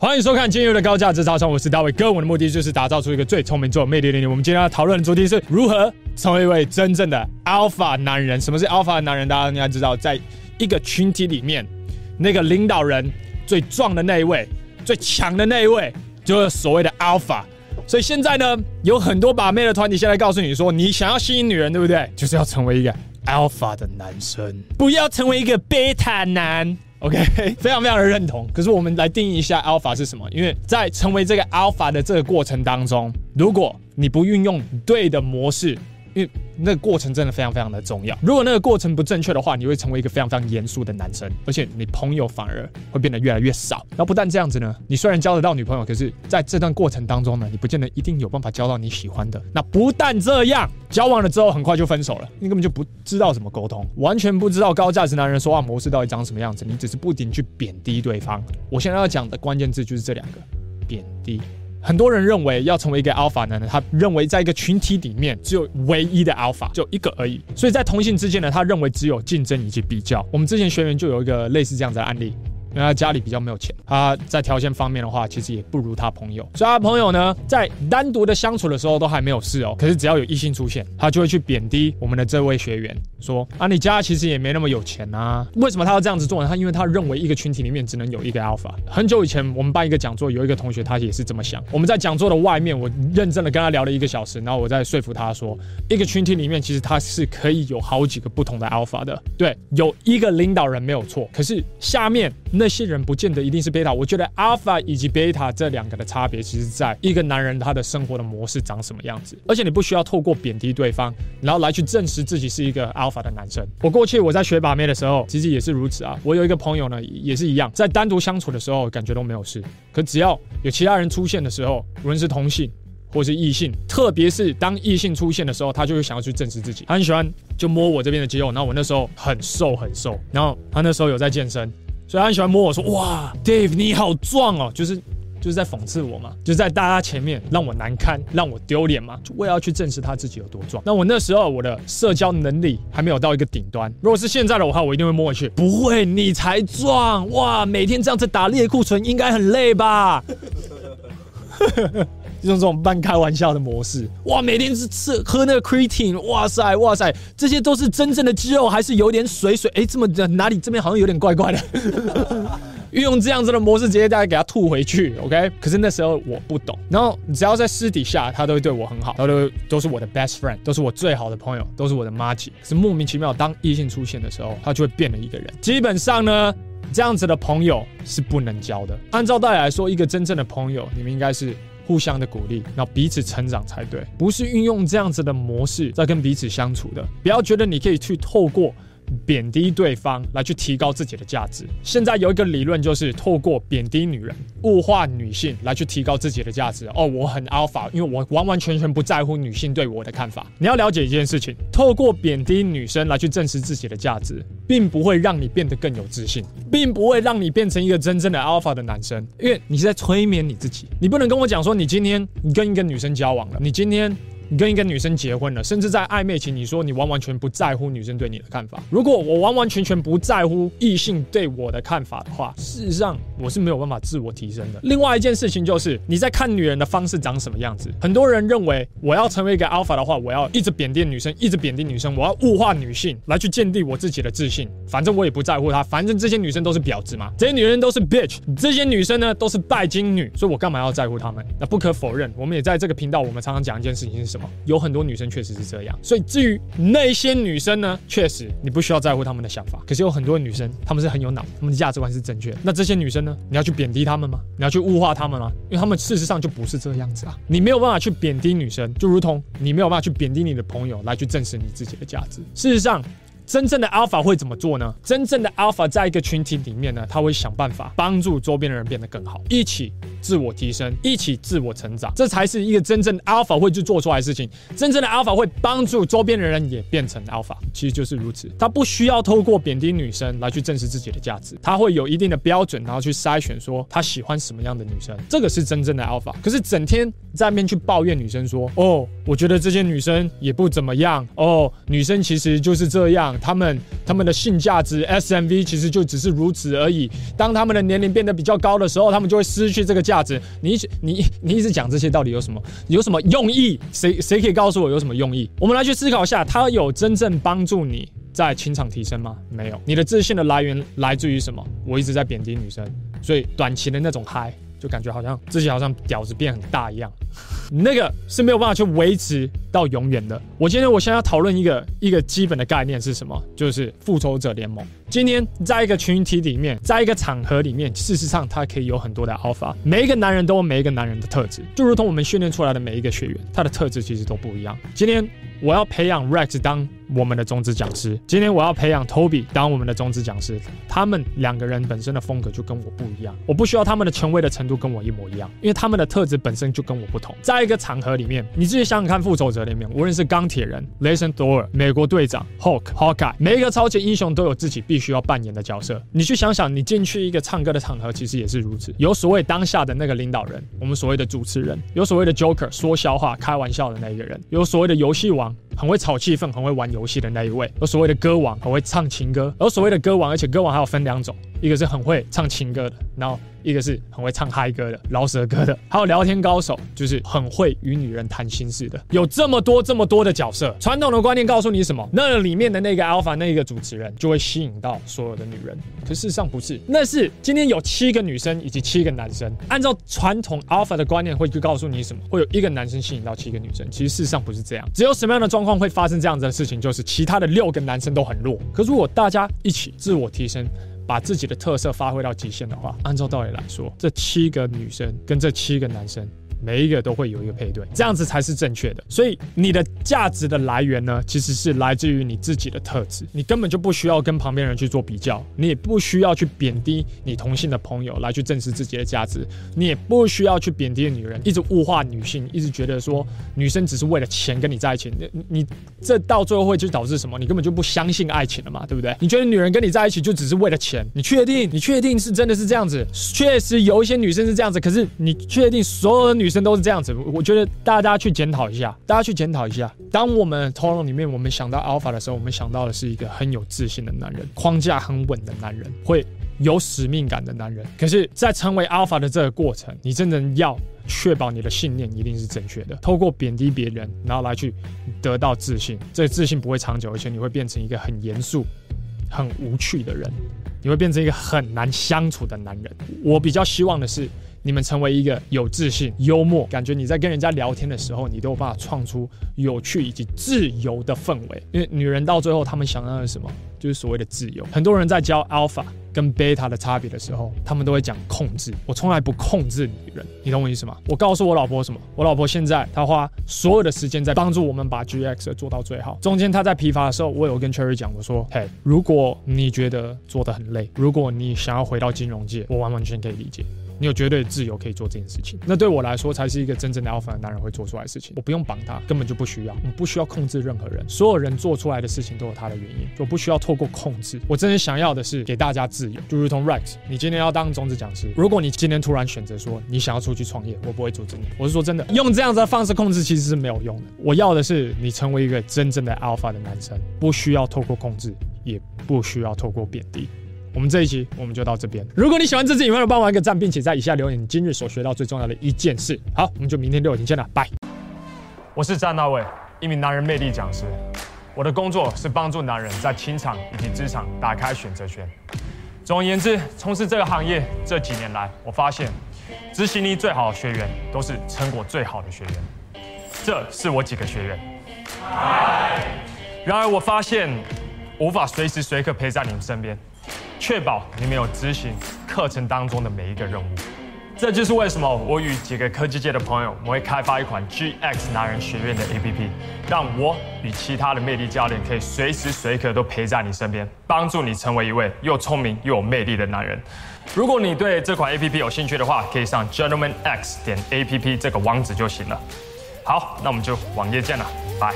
欢迎收看今日的高价值超商，我是大卫哥。我的目的就是打造出一个最聪明、最有魅力的你。我们今天要讨论的主题是如何成为一位真正的 Alpha 男人。什么是 Alpha 男人？大家应该知道，在一个群体里面，那个领导人最壮的那一位、最强的那一位，就是所谓的 Alpha。所以现在呢，有很多把妹的团体现在告诉你说，你想要吸引女人，对不对？就是要成为一个 Alpha 的男生，不要成为一个 Beta 男。OK，非常非常的认同。可是我们来定义一下 Alpha 是什么？因为在成为这个 Alpha 的这个过程当中，如果你不运用对的模式，因为那个过程真的非常非常的重要。如果那个过程不正确的话，你会成为一个非常非常严肃的男生，而且你朋友反而会变得越来越少。然后不但这样子呢，你虽然交得到女朋友，可是在这段过程当中呢，你不见得一定有办法交到你喜欢的。那不但这样，交往了之后很快就分手了，你根本就不知道怎么沟通，完全不知道高价值男人说话模式到底长什么样子。你只是不停去贬低对方。我现在要讲的关键字就是这两个：贬低。很多人认为要成为一个 alpha 呢，他认为在一个群体里面只有唯一的 alpha，就一个而已。所以在同性之间呢，他认为只有竞争以及比较。我们之前学员就有一个类似这样的案例。因为他家里比较没有钱，他在条件方面的话，其实也不如他朋友。所以他朋友呢，在单独的相处的时候都还没有事哦。可是只要有异性出现，他就会去贬低我们的这位学员，说啊，你家其实也没那么有钱啊。为什么他要这样子做呢？他因为他认为一个群体里面只能有一个 alpha。很久以前我们办一个讲座，有一个同学他也是这么想。我们在讲座的外面，我认真的跟他聊了一个小时，然后我在说服他说，一个群体里面其实他是可以有好几个不同的 alpha 的。对，有一个领导人没有错，可是下面那些人不见得。一定是贝塔。我觉得 Alpha 以及贝塔这两个的差别，其实在一个男人他的生活的模式长什么样子。而且你不需要透过贬低对方，然后来去证实自己是一个 Alpha 的男生。我过去我在学把妹的时候，其实也是如此啊。我有一个朋友呢，也是一样，在单独相处的时候感觉都没有事，可只要有其他人出现的时候，无论是同性或是异性，特别是当异性出现的时候，他就会想要去证实自己。他很喜欢就摸我这边的肌肉，然后我那时候很瘦很瘦，然后他那时候有在健身。所以他很喜欢摸我说，哇，Dave 你好壮哦，就是就是在讽刺我嘛，就是在大家前面让我难堪，让我丢脸嘛，就为了要去证实他自己有多壮。那我那时候我的社交能力还没有到一个顶端，如果是现在的话，我一定会摸回去。不会，你才壮哇，每天这样子打类固醇应该很累吧？用这种半开玩笑的模式，哇，每天是吃喝那个 creatine，哇塞哇塞，这些都是真正的肌肉，还是有点水水？哎，这么哪里这边好像有点怪怪的。运用这样子的模式，直接大家给他吐回去，OK？可是那时候我不懂，然后只要在私底下，他都会对我很好，他都都是我的 best friend，都是我最好的朋友，都是我的妈姐。可是莫名其妙，当异性出现的时候，他就会变了一个人。基本上呢，这样子的朋友是不能交的。按照道理来说，一个真正的朋友，你们应该是。互相的鼓励，然后彼此成长才对，不是运用这样子的模式在跟彼此相处的。不要觉得你可以去透过。贬低对方来去提高自己的价值。现在有一个理论，就是透过贬低女人、物化女性来去提高自己的价值。哦，我很 alpha，因为我完完全全不在乎女性对我的看法。你要了解一件事情，透过贬低女生来去证实自己的价值，并不会让你变得更有自信，并不会让你变成一个真正的 alpha 的男生，因为你是在催眠你自己。你不能跟我讲说，你今天你跟一个女生交往了，你今天。你跟一个女生结婚了，甚至在暧昧期，你说你完完全不在乎女生对你的看法。如果我完完全全不在乎异性对我的看法的话，事实上我是没有办法自我提升的。另外一件事情就是你在看女人的方式长什么样子。很多人认为我要成为一个 alpha 的话，我要一直贬低女生，一直贬低女生，我要物化女性来去建立我自己的自信。反正我也不在乎她，反正这些女生都是婊子嘛，这些女人都是 bitch，这些女生呢都是拜金女，所以我干嘛要在乎她们？那不可否认，我们也在这个频道，我们常常讲一件事情是什么？有很多女生确实是这样，所以至于那些女生呢，确实你不需要在乎她们的想法。可是有很多女生，她们是很有脑，她们的价值观是正确。那这些女生呢，你要去贬低她们吗？你要去物化她们吗？因为她们事实上就不是这样子啊。你没有办法去贬低女生，就如同你没有办法去贬低你的朋友来去证实你自己的价值。事实上。真正的 Alpha 会怎么做呢？真正的 Alpha 在一个群体里面呢，他会想办法帮助周边的人变得更好，一起自我提升，一起自我成长，这才是一个真正的 Alpha 会去做出来的事情。真正的 Alpha 会帮助周边的人也变成 Alpha，其实就是如此。他不需要透过贬低女生来去证实自己的价值，他会有一定的标准，然后去筛选说他喜欢什么样的女生，这个是真正的 Alpha。可是整天在面去抱怨女生说，哦，我觉得这些女生也不怎么样，哦，女生其实就是这样。他们他们的性价值 SMV 其实就只是如此而已。当他们的年龄变得比较高的时候，他们就会失去这个价价值。你你你一直讲这些到底有什么有什么用意？谁谁可以告诉我有什么用意？我们来去思考一下，他有真正帮助你在情场提升吗？没有。你的自信的来源来自于什么？我一直在贬低女生，所以短期的那种嗨。就感觉好像自己好像屌子变很大一样，那个是没有办法去维持到永远的。我今天我现在要讨论一个一个基本的概念是什么？就是复仇者联盟。今天在一个群体里面，在一个场合里面，事实上它可以有很多的 alpha。每一个男人都有每一个男人的特质，就如同我们训练出来的每一个学员，他的特质其实都不一样。今天我要培养 Rex 当。我们的种子讲师，今天我要培养 Toby 当我们的种子讲师。他们两个人本身的风格就跟我不一样，我不需要他们的权威的程度跟我一模一样，因为他们的特质本身就跟我不同。在一个场合里面，你自己想想看，复仇者里面，无论是钢铁人、雷神、Thor、美国队长、Hulk、Hawkeye，每一个超级英雄都有自己必须要扮演的角色。你去想想，你进去一个唱歌的场合，其实也是如此。有所谓当下的那个领导人，我们所谓的主持人；有所谓的 Joker 说笑话、开玩笑的那一个人；有所谓的游戏王。wrong. 很会炒气氛、很会玩游戏的那一位，而所谓的歌王，很会唱情歌，而所谓的歌王，而且歌王还有分两种，一个是很会唱情歌的，然后。一个是很会唱嗨歌的、饶舌歌的，还有聊天高手，就是很会与女人谈心事的。有这么多、这么多的角色，传统的观念告诉你什么？那里面的那个 alpha 那个主持人就会吸引到所有的女人。可事实上不是，那是今天有七个女生以及七个男生。按照传统 alpha 的观念，会去告诉你什么？会有一个男生吸引到七个女生。其实事实上不是这样。只有什么样的状会发生这样子的事情？就是其他的六个男生都很弱。可如果大家一起自我提升。把自己的特色发挥到极限的话，按照道理来说，这七个女生跟这七个男生。每一个都会有一个配对，这样子才是正确的。所以你的价值的来源呢，其实是来自于你自己的特质。你根本就不需要跟旁边人去做比较，你也不需要去贬低你同性的朋友来去证实自己的价值。你也不需要去贬低女人，一直物化女性，一直觉得说女生只是为了钱跟你在一起。你你这到最后会就导致什么？你根本就不相信爱情了嘛，对不对？你觉得女人跟你在一起就只是为了钱？你确定？你确定是真的是这样子？确实有一些女生是这样子，可是你确定所有的女？女生都是这样子，我觉得大家去检讨一下，大家去检讨一下。当我们讨论里面，我们想到 Alpha 的时候，我们想到的是一个很有自信的男人，框架很稳的男人，会有使命感的男人。可是，在成为 Alpha 的这个过程，你真的要确保你的信念一定是正确的。透过贬低别人，然后来去得到自信，这自信不会长久，而且你会变成一个很严肃、很无趣的人，你会变成一个很难相处的男人。我比较希望的是。你们成为一个有自信、幽默，感觉你在跟人家聊天的时候，你都有办法创出有趣以及自由的氛围。因为女人到最后，她们想要的是什么？就是所谓的自由。很多人在教 alpha 跟 beta 的差别的时候，他们都会讲控制。我从来不控制女人，你懂我意思吗？我告诉我老婆什么？我老婆现在她花所有的时间在帮助我们把 GX 做到最好。中间她在疲乏的时候，我有跟 Cherry 讲，我说：嘿，如果你觉得做得很累，如果你想要回到金融界，我完完全可以理解。你有绝对自由可以做这件事情，那对我来说才是一个真正的 alpha 的男人会做出来的事情。我不用绑他，根本就不需要，我不需要控制任何人。所有人做出来的事情都有他的原因，我不需要透过控制。我真正想要的是给大家自就如同 Rex，你今天要当种子讲师，如果你今天突然选择说你想要出去创业，我不会阻止你。我是说真的，用这样子的方式控制其实是没有用的。我要的是你成为一个真正的 alpha 的男生，不需要透过控制，也不需要透过贬低。我们这一期我们就到这边。如果你喜欢这支影片，帮我一个赞，并且在以下留言你今日所学到最重要的一件事。好，我们就明天六点见了，拜。我是詹大卫，一名男人魅力讲师。我的工作是帮助男人在情场以及职场打开选择权。总而言之，从事这个行业这几年来，我发现执行力最好的学员都是成果最好的学员。这是我几个学员。然而，我发现无法随时随刻陪在你们身边。确保你们有执行课程当中的每一个任务，这就是为什么我与几个科技界的朋友，我会开发一款 GX 男人学院的 APP，让我与其他的魅力教练可以随时随刻都陪在你身边，帮助你成为一位又聪明又有魅力的男人。如果你对这款 APP 有兴趣的话，可以上 gentlemanx 点 APP 这个网址就行了。好，那我们就网页见了，拜。